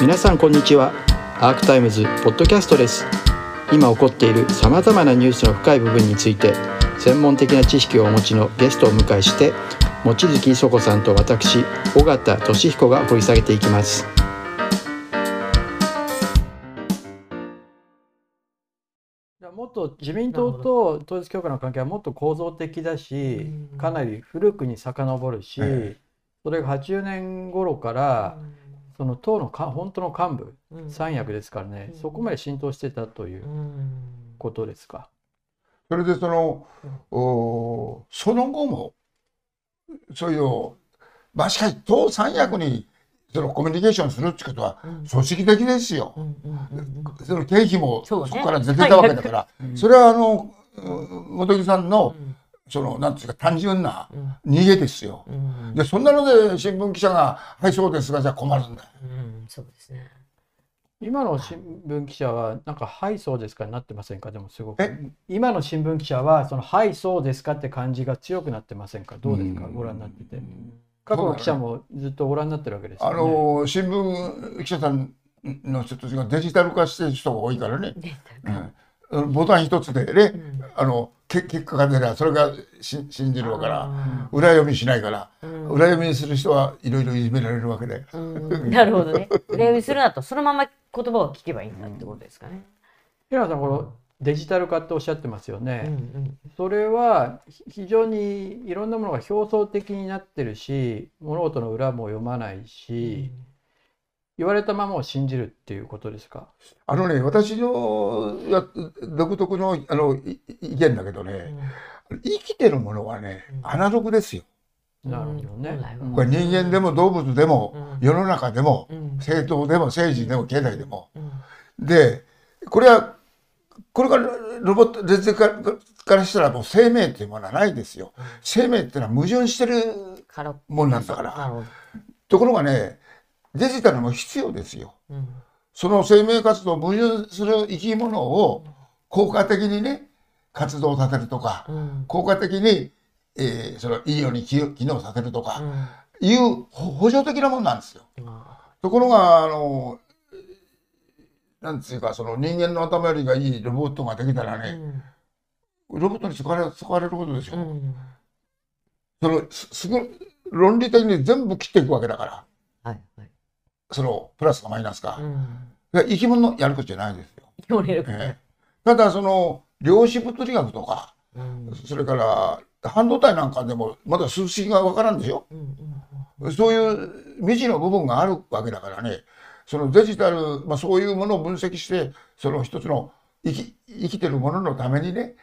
皆さんこんにちは。アークタイムズポッドキャストです。今起こっているさまざまなニュースの深い部分について専門的な知識をお持ちのゲストをお迎えして望月磯子さんと私尾形俊彦が掘り下げていきます。もっと自民党と統一教会の関係はもっと構造的だしかなり古くに遡るし、それが80年頃から、その党のか本当の幹部、三役ですからね、そこまで浸透してたということですか。それでその、おその後もそういうまあしかし党三役にそのコミュニケーションするってことは組織的ですよ。その経費もそこから出てたわけだから、それはあの本木さんの、そのなんていうか単純な逃げですよ。でそんなので新聞記者が「はいそうですがじゃあ困るんだよ」そうですね。今の新聞記者はなんか「はいそうですか」になってませんか？でもすごく。今の新聞記者はその「はいそうですか」って感じが強くなってませんか？どうですか？ご覧になってて。過去の記者もずっとご覧になってるわけですよ、ね、あの新聞記者さんの人たちがデジタル化してる人が多いからね、うん、ボタン一つでね、うん、あの結果が出ればそれが信じるわから裏読みしないから、うん、裏読みする人はいろいろいじめられるわけで、なるほどね。裏読みするなとそのまま言葉を聞けばいいんだってことですかね。平野さんこのデジタル化っておっしゃってますよね、うんうん、それは非常にいろんなものが表層的になってるし物事の裏も読まないし、うん、言われたままを信じるっていうことですか？あのね私のや独特のあの意見だけどね、うん、生きてるものはねアナログですよ。なるほどね。これ人間でも動物でも、世の中でも、政党でも政治でも経済でも。でこれはこれからロボットデジタルからしたらもう生命っていうものはないですよ。生命っていうのは矛盾してるもんなんだから。ところがねデジタルも必要ですよ。その生命活動を矛盾する生き物を効果的にね活動させるとか、効果的に、えー、そのいいように機能させるとか、いう補助的なもんなんですよ。ところがあのなんつうかその人間の頭よりがいいロボットができたらね、うん、ロボットに使われ使われることでしょ。うん、そのすご論理的に全部切っていくわけだから、はいはい、そのプラスかマイナスか、うん、生き物のやることじゃないですよ。えー、ただその量子物理学とか、それから半導体なんかでもまだ数式がわからんでしょ、そういう未知の部分があるわけだからね。そのデジタル、まあ、そういうものを分析してその一つの生き生きてるもののためにね、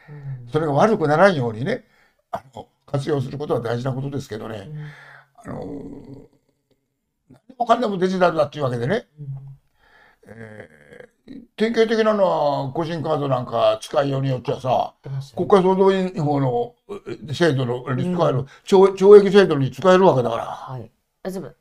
それが悪くならんようにねあの活用することは大事なことですけどね、あの何もかんでもデジタルだっていうわけでね、えー、典型的なのは個人カードなんか使いようによっちゃさ、国家総動員法の制度のに使える、うん、懲懲役制度に使えるわけだから。はい。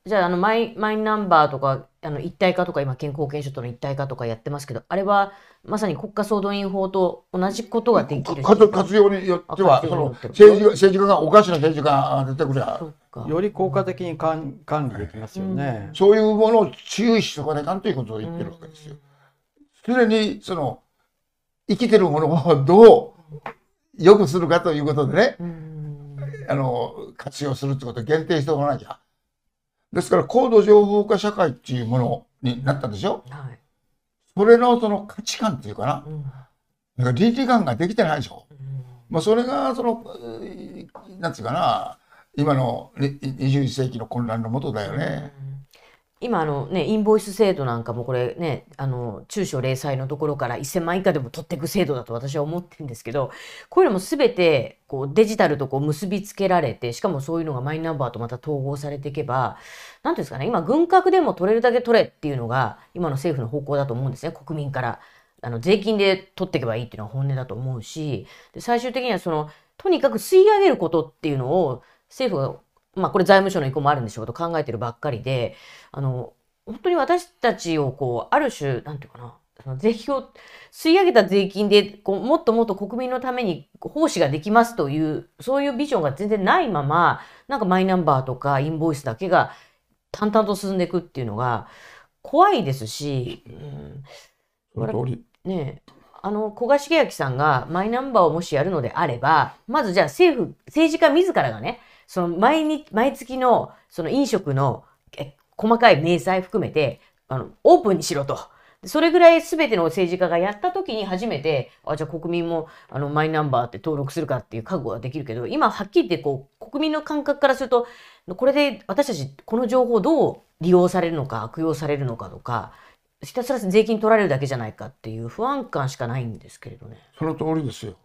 じゃああのマイマイナンバーとかあの一体化とか今健康保険証との一体化とかやってますけどあれはまさに国家総動員法と同じことができる活用によってはその政治政治家がおかしな政治家が出てくりゃより効果的に管管理できますよね、うん、そういうものを注意しとかねかんということを言ってるわけですよ。す、で、にその生きてるものをどう良くするかということでね、あの活用するってことを限定しておかなきゃ。ですから高度情報化社会っていうものになったでしょ、はい、それのその価値観っていうかな、うん、なんか倫理観ができてないでしょ、うん、まあそれがそのなんつうかな。今の21世紀の混乱のもとだよね。うん今あのねインボイス制度なんかもこれねあの中小零細のところから1000万以下でも取っていく制度だと私は思ってるんですけどこういうのも全てこうデジタルとこう結びつけられてしかもそういうのがマイナンバーとまた統合されていけば何ていうんですかね今軍拡でも取れるだけ取れっていうのが今の政府の方向だと思うんですね国民から。あの税金で取っていけばいいっていうのは本音だと思うしで最終的にはそのとにかく吸い上げることっていうのを政府がまあこれ財務省の意向もあるんでしょうけど考えてるばっかりで、あの、本当に私たちをこう、ある種、なんていうかな、税金を吸い上げた税金でこうもっともっと国民のために奉仕ができますというそういうビジョンが全然ないままなんかマイナンバーとかインボイスだけが淡々と進んでいくっていうのが怖いですし、うん、ねあの古賀茂明さんがマイナンバーをもしやるのであればまずじゃあ政府政治家自らがねその毎日毎月のその飲食の細かい明細含めてあのオープンにしろと。それぐらい全ての政治家がやった時に初めて、あ、じゃあ国民もあのマイナンバーって登録するかっていう覚悟ができるけど、今はっきり言ってこう国民の感覚からすると、これで私たちこの情報どう利用されるのか悪用されるのかとか、ひたすら税金取られるだけじゃないかっていう不安感しかないんですけれどね。その通りですよ。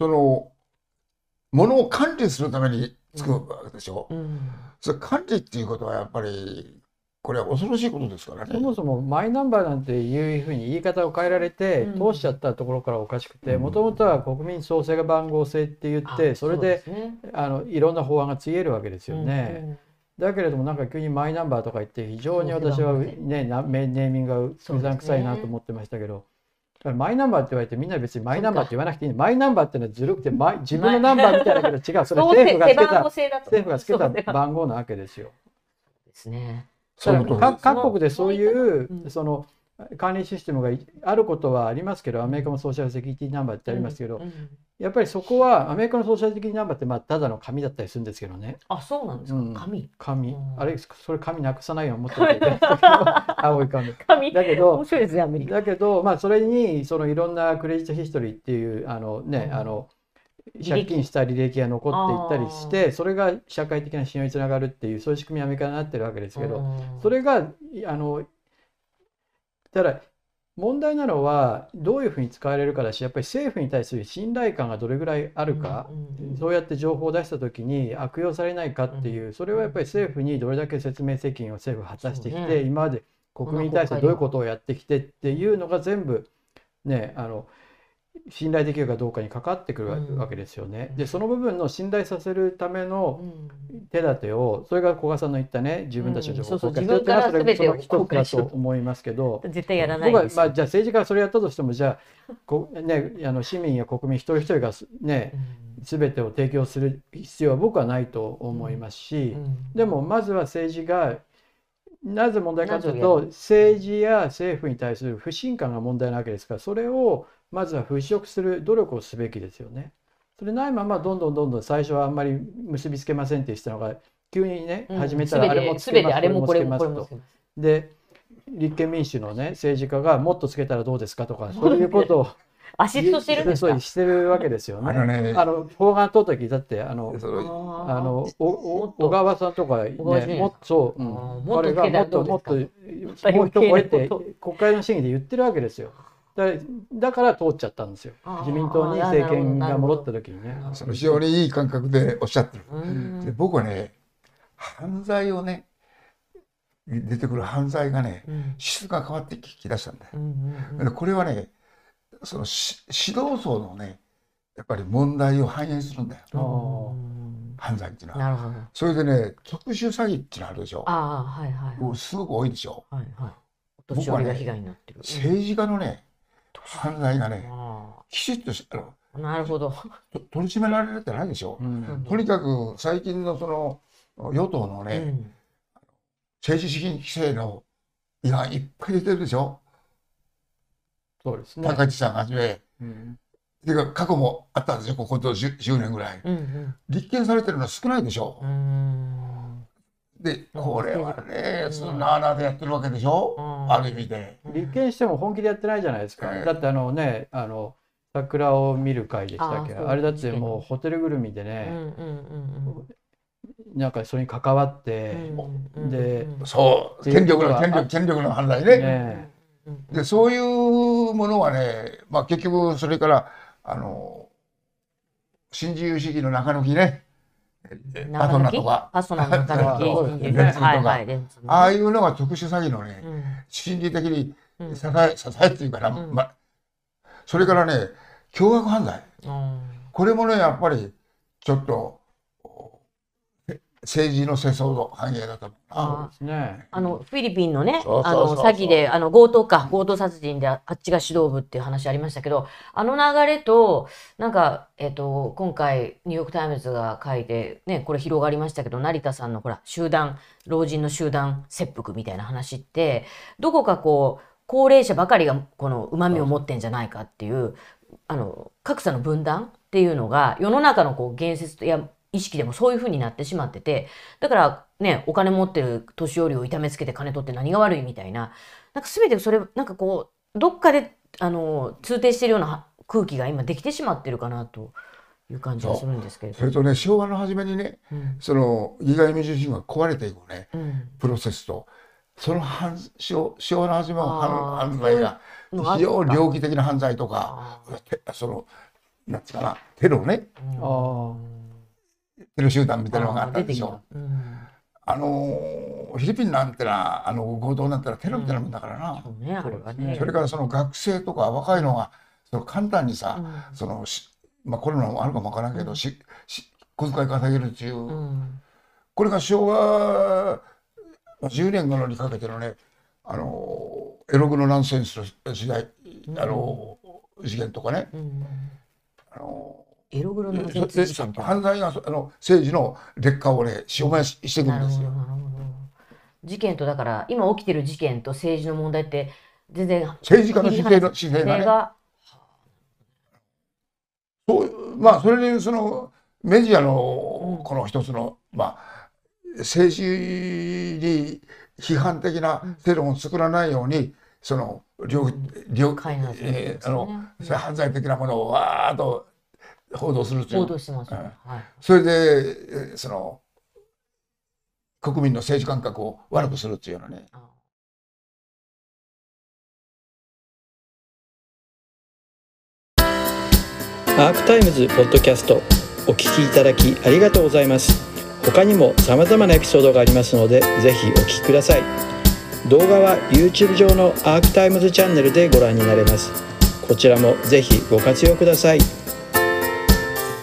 その、ものを管理するために作るわけでしょ？うん、それ管理っていうことはやっぱりこれは恐ろしいことですからね。そもそもマイナンバーなんていうふうに言い方を変えられて、通しちゃったところからおかしくてもともとは国民総生番号制って言ってそれであのいろんな法案がつえるわけですよね。だけれどもなんか急にマイナンバーとか言って非常に私はねネーミングがうざんくさいなと思ってましたけど。マイナンバーって言われてみんな別にマイナンバーって言わなくていい。マイナンバーってのはずるくて自分のナンバーみたいだけど違う。それ政府がつけた政府がつけた番。号なわけですよ。ですね。各国でそういうその管理システムがあることはありますけどアメリカもソーシャルセキュリティナンバーってありますけど、やっぱりそこはアメリカのソーシャルセキュリティナンバーってまあただの紙だったりするんですけどね。あそうなんですか、紙紙あれそれ紙なくさないように思ってる 青い紙紙だけど面白いですねアメリカ。だけどまあそれにそのいろんなクレジットヒストリーっていうあのね、あの借金した履歴が残っていったりしてそれが社会的な信用につながるっていうそういう仕組みアメリカになってるわけですけどそれがあのただ問題なのはどういうふうに使われるかだしやっぱり政府に対する信頼感がどれぐらいあるか、そうやって情報を出した時に悪用されないかっていうそれはやっぱり政府にどれだけ説明責任を政府が果たしてきて、今まで国民に対してどういうことをやってきてっていうのが全部ねあの信頼できるかどうかにかかってくるわけですよね。うん、でその部分の信頼させるための手立てをそれが古賀さんの言ったね自分たちの情報を公開するっていうのはそれ一つだと思いますけど絶対やらない僕は、まあ、じゃあ政治家がそれやったとしてもじゃあこ、ね、あの市民や国民一人一人がね、全てを提供する必要は僕はないと思いますし、でもまずは政治がなぜ問題かというと政治や政府に対する不信感が問題なわけですからそれをまずは払拭する努力をすべきですよね。それないままどんどんどんどん最初はあんまり結びつけませんって言ってたのが急にね、始めたらあれもつけますこれもつけますと。で立憲民主のね政治家がもっとつけたらどうですかとかそういうことをアシストしてるんですか？してるわけですよね。あのね、あの法案通った時だってあのあのお小川さんとかねもっと、うん、これがもっともっともう一超えて国会の審議で言ってるわけですよ。だだから通っちゃったんですよ自民党に政権が戻った時にね。その非常にいい感覚でおっしゃってる。で僕はね犯罪をね出てくる犯罪がね、質が変わってきだしたんだよ。うんうん、これはねその指導層のねやっぱり問題を反映するんだよ。犯罪っていうのは。なるほど。それでね特殊詐欺っていうのあるでしょ。あはいはい、すごく多いでしょ。はいはい。僕はね政治家のね犯罪がねきちっとしあのなるほど。取り締められてないでしょ。うん、とにかく最近のその与党のね、うん、政治資金規正の違反いっぱい出てるでしょ。そうですね。高市さんはじめ。うん、ていうか過去もあったんですよ。ここと 10, 10年ぐらい、うんうん、立件されてるのは少ないでしょ。うでこれはねそのなあなあでやってるわけでしょ、うある意味で。立件しても本気でやってないじゃないですか、えー、だってあのねあの桜を見る会でしたっけ？あれだってもうホテルぐるみでね、うんうんうんなんかそれに関わって、うん、でそう。権力の権力権力の犯罪ね。ねでそういうものはね、まあ、結局それからあの新自由主義の中抜きねパソナとかパソナの中抜き。レンズとか、はいはい、ああいうのが特殊詐欺のね、うん、心理的に支え、支えっていうかな、うん、ま、それからね凶悪犯罪、うん、これもねやっぱりちょっと政治の世相の反映だと。思うあですね。あのフィリピンのねそうあそうそうそう。の詐欺であの強盗か強盗殺人でああっちが指導部っていう話ありましたけどあの流れとなんか、えっと今回ニューヨーク・タイムズが書いて、ね、これ広がりましたけど成田さんのほら集団老人の集団切腹みたいな話ってどこかこう高齢者ばかりがこのうまみを持ってんじゃないかっていうあの格差の分断っていうのが世の中のこう言説や意識でもそういう風になってしまっててだからねお金持ってる年寄りを痛めつけて金取って何が悪いみたいななんか全てそれなんかこうどっかであの通底してるような空気が今できてしまってるかなという感じがするんですけれどそれとね昭和の初めにねうん。その意外民主主義が壊れていくねうん。プロセスとその反昭昭和の初めの犯犯罪が非常に猟奇的な犯罪とかそのなんつうかなテロね。ーあテロ集団みたいなのがあったでしょ。出てきた。うん。あのーフィリピンなんてなあの強盗なんてのはテロみたいなもんだからな、そうねあれはね。それからその学生とか若いのがその簡単にさ、うん。そのしまあコロナもあるかもわからんけど、しし小遣い稼げるっていう、うん。これが昭和10年頃にかけてのねあのエログのナンセンスの時代、あの事件とかね、うん。あのエログロのそ現実事件って犯罪がそあの政治の劣化をね証明ししていくなんるですよ。事件とだから今起きてる事件と政治の問題って全然政治家の姿勢の姿勢がね。がそうまあそれでそのメディアうん。のこの一つの、まあ政治に批判的な世論を作らないようにその両両開発するんでえーあのすよねそれ犯罪的なものをわーっと報道するという報道してますよ。ねはい。それでえーその国民の政治感覚を悪くするっていうようなね。あ。アークタイムズポッドキャストお聞きいただきありがとうございます。他にも様々なエピソードがありますのでぜひお聞きください。動画は YouTube 上のアークタイムズチャンネルでご覧になれます。こちらもぜひご活用ください